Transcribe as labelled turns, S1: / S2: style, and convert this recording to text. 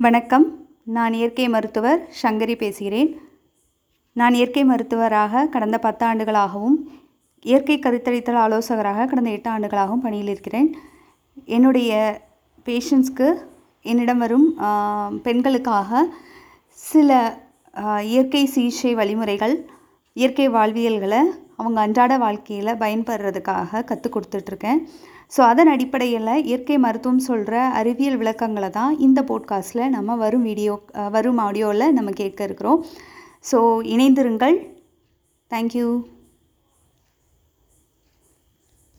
S1: வணக்கம். நான் இயற்கை மருத்துவர் சங்கரி பேசுகிறேன். நான் இயற்கை மருத்துவராக கடந்த பத்து ஆண்டுகளாகவும் இயற்கை கருத்தரித்தல் ஆலோசகராக கடந்த எட்டு ஆண்டுகளாகவும் பணியில் இருக்கிறேன். என்னுடைய பேஷண்ட்ஸ்க்கு என்னிடம் வரும் பெண்களுக்காக சில இயற்கை சிகிச்சை வழிமுறைகள் இயற்கை வாழ்வியல்களை அவங்க அன்றாட வாழ்க்கையில் பயன்படுறதுக்காக கற்றுக் கொடுத்துட்ருக்கேன். ஸோ அதன் அடிப்படையில் இயற்கை மருத்துவம் சொல்கிற அறிவியல் விளக்கங்களை தான் இந்த போட்காஸ்ட்டில் நம்ம வரும் வீடியோ வரும் ஆடியோவில் நம்ம கேட்க இருக்கிறோம். ஸோ இணைந்திருங்கள். தேங்க்யூ